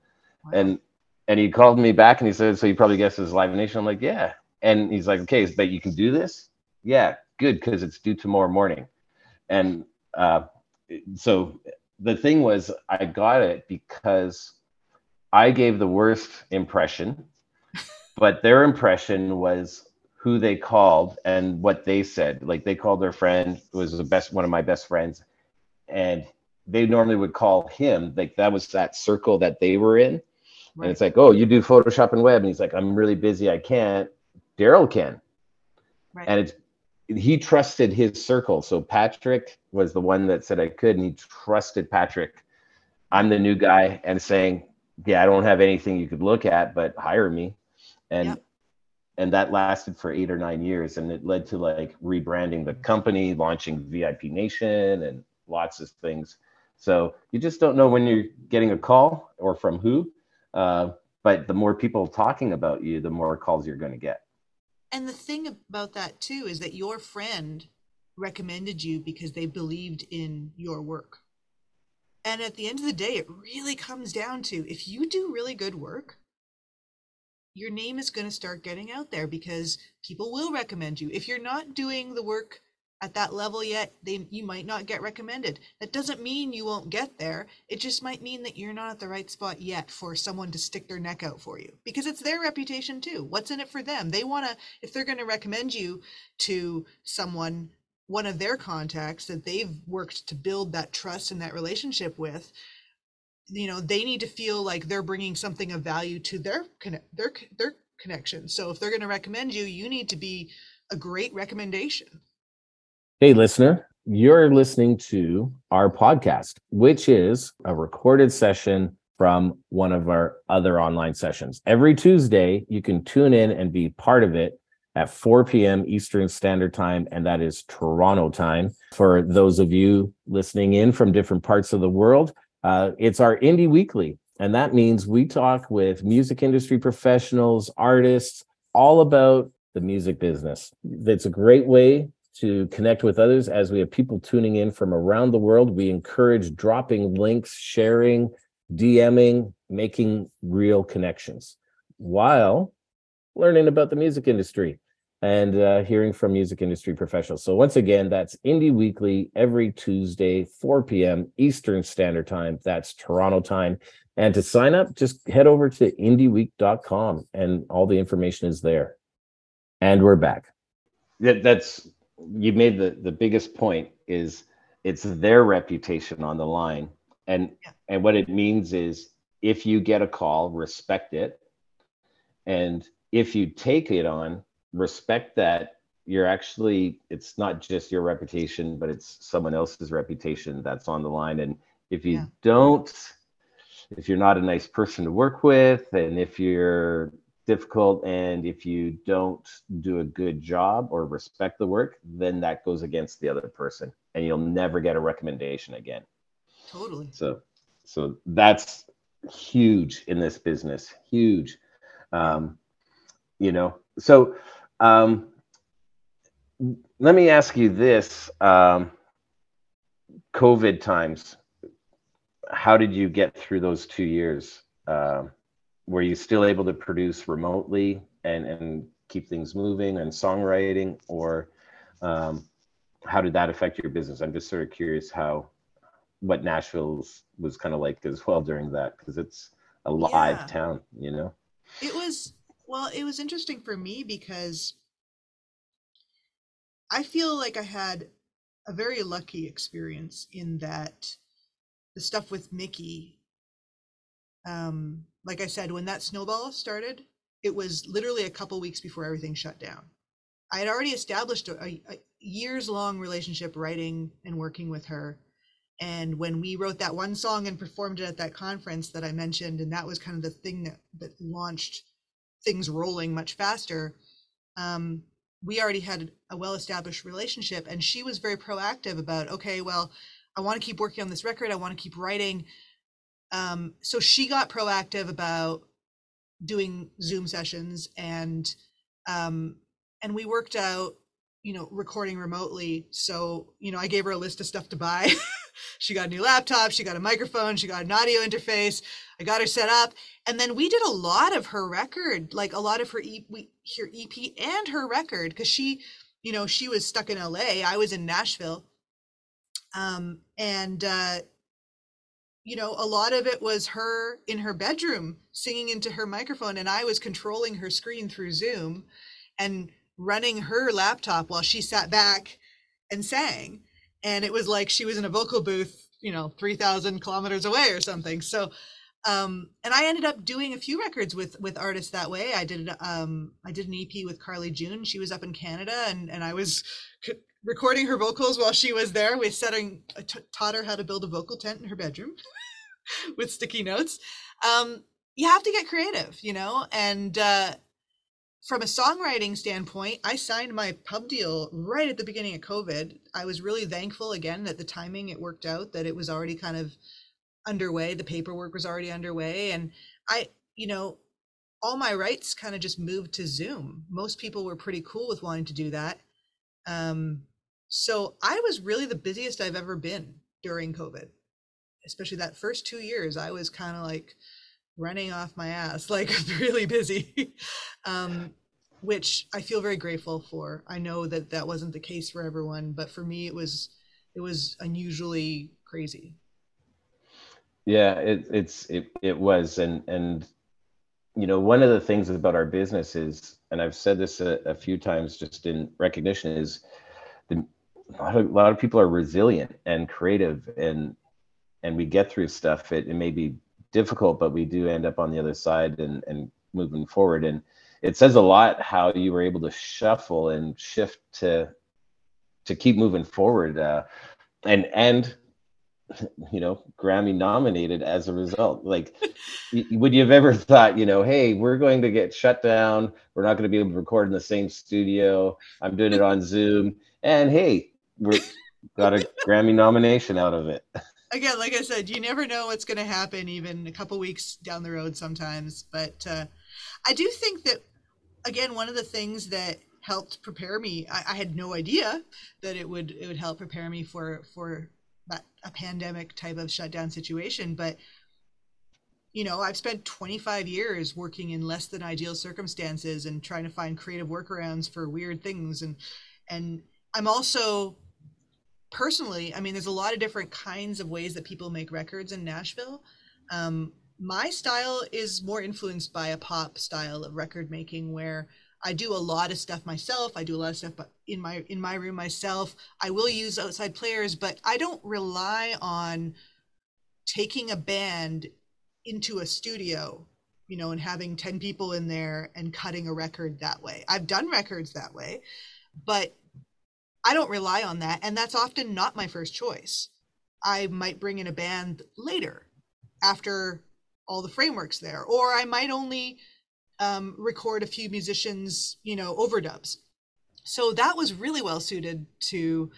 And and he called me back and he said, So you probably guess it's Live Nation. I'm like, Yeah. And he's like, Okay, but you can do this? Yeah, good, because it's due tomorrow morning. And uh, so the thing was, I got it because I gave the worst impression, *laughs* but their impression was who they called and what they said. Like they called their friend, who was the best one of my best friends, and they normally would call him. Like that was that circle that they were in. Right. And it's like, oh, you do Photoshop and web. And he's like, I'm really busy. I can't. Darryl can. Right. And it's he trusted his circle. So Patrick was the one that said I could, and he trusted Patrick. I'm the new guy and saying, Yeah, I don't have anything you could look at, but hire me. And yep. and that lasted for eight or nine years. And it led to like rebranding the company, launching VIP Nation and lots of things. So you just don't know when you're getting a call or from who. Uh, but the more people talking about you, the more calls you're going to get. And the thing about that too is that your friend recommended you because they believed in your work. And at the end of the day, it really comes down to if you do really good work, your name is going to start getting out there because people will recommend you. If you're not doing the work at that level yet, they you might not get recommended. That doesn't mean you won't get there. It just might mean that you're not at the right spot yet for someone to stick their neck out for you because it's their reputation too. What's in it for them? They want to if they're going to recommend you to someone one of their contacts that they've worked to build that trust and that relationship with, you know, they need to feel like they're bringing something of value to their their their connection. So if they're going to recommend you, you need to be a great recommendation. Hey, listener, you're listening to our podcast, which is a recorded session from one of our other online sessions. Every Tuesday, you can tune in and be part of it at 4 p.m. Eastern Standard Time, and that is Toronto time. For those of you listening in from different parts of the world, uh, it's our Indie Weekly, and that means we talk with music industry professionals, artists, all about the music business. It's a great way to connect with others as we have people tuning in from around the world. We encourage dropping links, sharing, DMing, making real connections while learning about the music industry and uh, hearing from music industry professionals. So, once again, that's Indie Weekly every Tuesday, 4 p.m. Eastern Standard Time. That's Toronto time. And to sign up, just head over to indieweek.com and all the information is there. And we're back. That, that's you made the the biggest point is it's their reputation on the line and yeah. and what it means is if you get a call respect it and if you take it on respect that you're actually it's not just your reputation but it's someone else's reputation that's on the line and if you yeah. don't if you're not a nice person to work with and if you're difficult and if you don't do a good job or respect the work then that goes against the other person and you'll never get a recommendation again. Totally. So so that's huge in this business huge. Um you know so um let me ask you this um covid times. How did you get through those two years um were you still able to produce remotely and and keep things moving and songwriting? Or um, how did that affect your business? I'm just sort of curious how what nashville's was kind of like as well during that because it's a live yeah. town you know? It was well it was interesting for me because i feel like i had a very lucky experience in that the stuff with mickey um like I said, when that snowball started, it was literally a couple weeks before everything shut down. I had already established a, a years long relationship writing and working with her. And when we wrote that one song and performed it at that conference that I mentioned, and that was kind of the thing that, that launched things rolling much faster, um, we already had a well established relationship. And she was very proactive about, okay, well, I want to keep working on this record. I want to keep writing um, so she got proactive about doing Zoom sessions and um, and we worked out, you know, recording remotely. So you know, I gave her a list of stuff to buy. *laughs* she got a new laptop, she got a microphone, she got an audio interface. I got her set up, and then we did a lot of her record, like a lot of her e- we, her EP and her record, because she, you know, she was stuck in LA. I was in Nashville, um, and uh, you know, a lot of it was her in her bedroom singing into her microphone, and I was controlling her screen through Zoom and running her laptop while she sat back and sang. And it was like she was in a vocal booth, you know, 3,000 kilometers away or something. So, um, and I ended up doing a few records with with artists that way. I did um, I did an EP with Carly June. She was up in Canada, and and I was recording her vocals while she was there. We setting t- taught her how to build a vocal tent in her bedroom *laughs* with sticky notes. Um, you have to get creative, you know. And uh, from a songwriting standpoint, I signed my pub deal right at the beginning of COVID. I was really thankful again that the timing it worked out that it was already kind of underway. The paperwork was already underway, and I, you know, all my rights kind of just moved to Zoom. Most people were pretty cool with wanting to do that. Um, so I was really the busiest I've ever been during COVID, especially that first two years. I was kind of like running off my ass, *laughs* like really busy, *laughs* um, which I feel very grateful for. I know that that wasn't the case for everyone, but for me, it was it was unusually crazy. Yeah, it, it's it it was, and and you know one of the things about our business is, and I've said this a, a few times just in recognition is a lot of, a lot of people are resilient and creative and and we get through stuff. It, it may be difficult but we do end up on the other side and and moving forward. And it says a lot how you were able to shuffle and shift to to keep moving forward uh, and and *laughs* you know grammy nominated as a result. Like *laughs* would you have ever thought you know hey we're going to get shut down. We're not going to be able to record in the same studio. I'm doing it on zoom. And hey we got a Grammy nomination out of it. Again, like I said, you never know what's going to happen, even a couple weeks down the road sometimes. But uh, I do think that again, one of the things that helped prepare me, I, I, had no idea that it would it would help prepare me for for a pandemic type of shutdown situation. But you know, I've spent 25 years working in less than ideal circumstances and trying to find creative workarounds for weird things and and I'm also personally, I mean, there's a lot of different kinds of ways that people make records in Nashville. Um, my style is more influenced by a pop style of record making where I do a lot of stuff myself. I do a lot of stuff in my in my room myself. I will use outside players, but I don't rely on taking a band into a studio, you know, and having 10 people in there and cutting a record that way. I've done records that way, but I don't rely on that. And that's often not my first choice. I might bring in a band later after all the frameworks there, or I might only um, record a few musicians, you know, overdubs. So that was really well suited to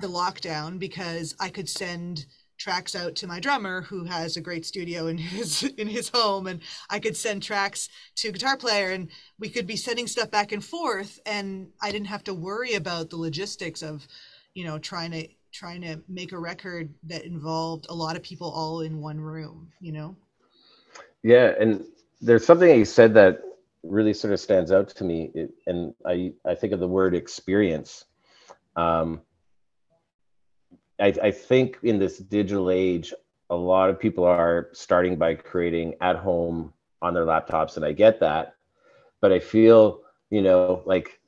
the lockdown because I could send tracks out to my drummer who has a great studio in *laughs* his in his home and I could send tracks to guitar player and we could be sending stuff back and forth and I didn't have to worry about the logistics of you know trying to trying to make a record that involved a lot of people all in one room you know? Yeah and there's something you said that really sort of stands out to me it, and I I think of the word experience. Um I, I think in this digital age, a lot of people are starting by creating at home on their laptops, and I get that. But I feel, you know, like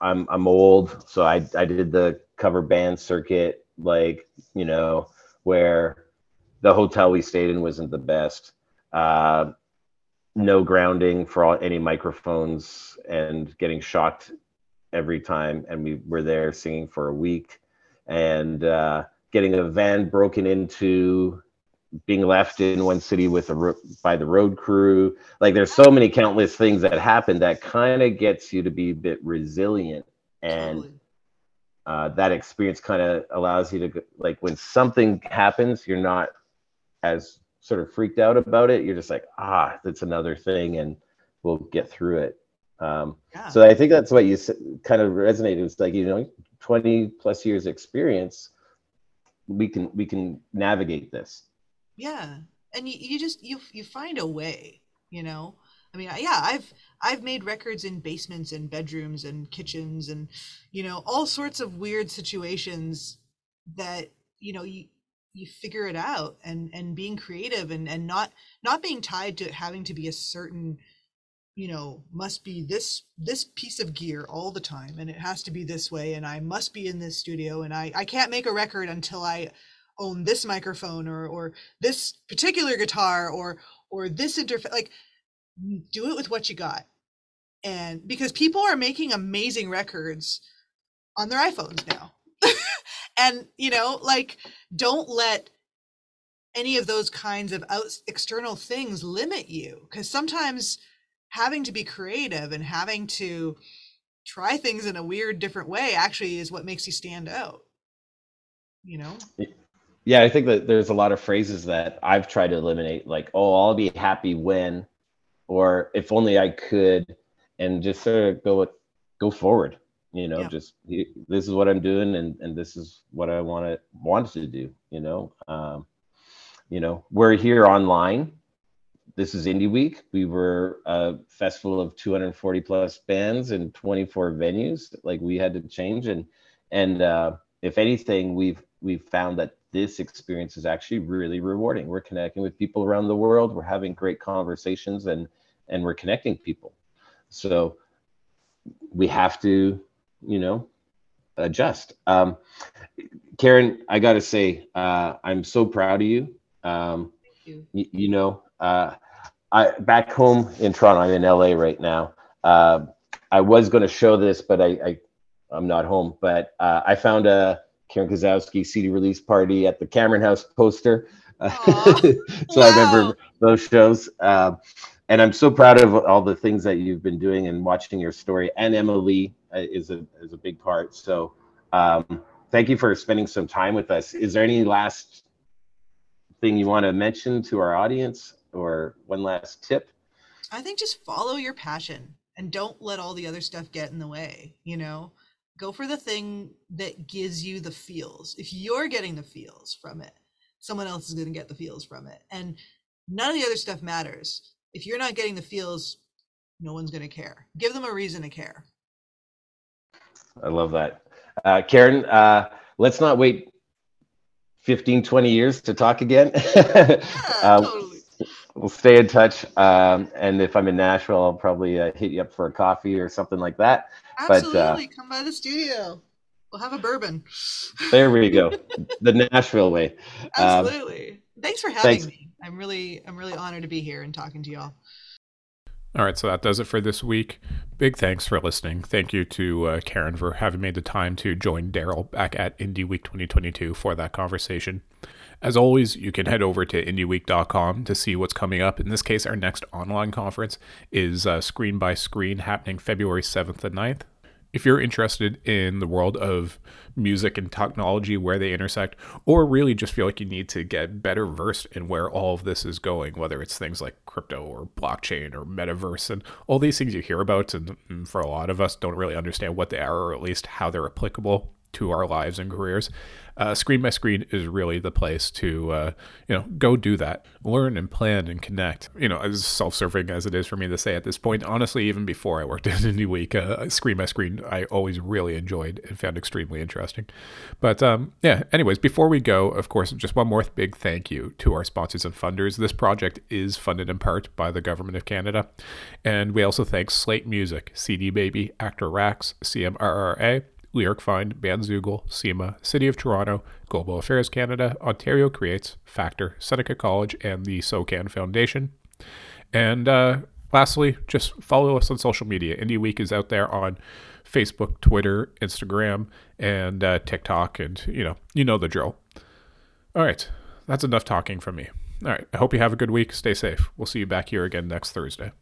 I'm I'm old, so I I did the cover band circuit, like you know, where the hotel we stayed in wasn't the best. Uh, no grounding for all, any microphones, and getting shocked every time. And we were there singing for a week and uh, getting a van broken into being left in one city with a by the road crew. Like there's so many countless things that happen that kind of gets you to be a bit resilient. And uh, that experience kind of allows you to like when something happens you're not as sort of freaked out about it. You're just like ah that's another thing and we'll get through it. Um, yeah. so i think that's what you kind of resonated it's like you know 20 plus years experience we can we can navigate this. Yeah. And you, you just you you find a way you know? I mean yeah i've i've made records in basements and bedrooms and kitchens and you know all sorts of weird situations that you know you you figure it out and and being creative and and not not being tied to having to be a certain you know must be this this piece of gear all the time and it has to be this way and i must be in this studio and i i can't make a record until i own this microphone or or this particular guitar or or this interface like do it with what you got. And because people are making amazing records on their iphones now. *laughs* And you know like don't let any of those kinds of out, external things limit you because sometimes having to be creative and having to try things in a weird different way actually is what makes you stand out you know yeah i think that there's a lot of phrases that i've tried to eliminate like oh i'll be happy when or if only i could and just sort of go go forward you know yeah. just this is what i'm doing and and this is what i want to want to do you know um you know we're here online this is Indie Week. We were a festival of 240 plus bands and 24 venues. Like we had to change, and and uh, if anything, we've we've found that this experience is actually really rewarding. We're connecting with people around the world. We're having great conversations, and and we're connecting people. So we have to, you know, adjust. Um, Karen, I got to say, uh, I'm so proud of you. Um, you. You know, uh, I back home in Toronto. I'm in LA right now. Uh, I was going to show this, but I, I am not home. But uh, I found a Karen Kosowski CD release party at the Cameron House poster. *laughs* so wow. I remember those shows. Uh, and I'm so proud of all the things that you've been doing and watching your story. And Emma Lee uh, is a is a big part. So um, thank you for spending some time with us. Is there any last thing you want to mention to our audience? Or one last tip? I think just follow your passion and don't let all the other stuff get in the way, you know? Go for the thing that gives you the feels. If you're getting the feels from it, someone else is going to get the feels from it. And none of the other stuff matters. If you're not getting the feels, no one's going to care. Give them a reason to care. I love that. Uh, Karen, uh, let's not wait 15, 20 years to talk again. *laughs* Yeah, Uh, totally. We'll stay in touch. Um, and if I'm in Nashville, I'll probably uh, hit you up for a coffee or something like that. but, uh, Absolutely. Come by the studio. We'll have a bourbon. *laughs* There we go. the Nashville way. Um, Absolutely. thanks for having thanks. me. I'm really, I'm really honored to be here and talking to y'all. All right, so that does it for this week. Big thanks for listening. Thank you to uh, Karen for having made the time to join Darryl back at Indie Week 2022 for that conversation. As always, you can head over to indieweek.com to see what's coming up. In this case, our next online conference is uh, Screen by Screen happening February 7th and 9th. If you're interested in the world of music and technology, where they intersect, or really just feel like you need to get better versed in where all of this is going, whether it's things like crypto or blockchain or metaverse and all these things you hear about, and, and for a lot of us, don't really understand what they are or at least how they're applicable to our lives and careers. Uh, screen by screen is really the place to uh, you know go do that learn and plan and connect. You know as self-serving as it is for me to say at this point honestly even before i worked *laughs* at indie week uh, screen by screen i always really enjoyed and found extremely interesting. But um, yeah anyways before we go of course just one more big thank you to our sponsors and funders. This project is funded in part by the government of canada. And we also thank Slaight Music cd baby ACTRA RACS cmrra LyricFind, Bandzoogle, CIMA, City of Toronto, Global Affairs Canada, Ontario Creates, Factor, Seneca College, and the SOCAN Foundation. And uh, lastly, just follow us on social media. Indie Week is out there on Facebook, Twitter, Instagram, and uh, TikTok, and you know, you know the drill. All right, that's enough talking from me. All right, I hope you have a good week. Stay safe. We'll see you back here again next Thursday.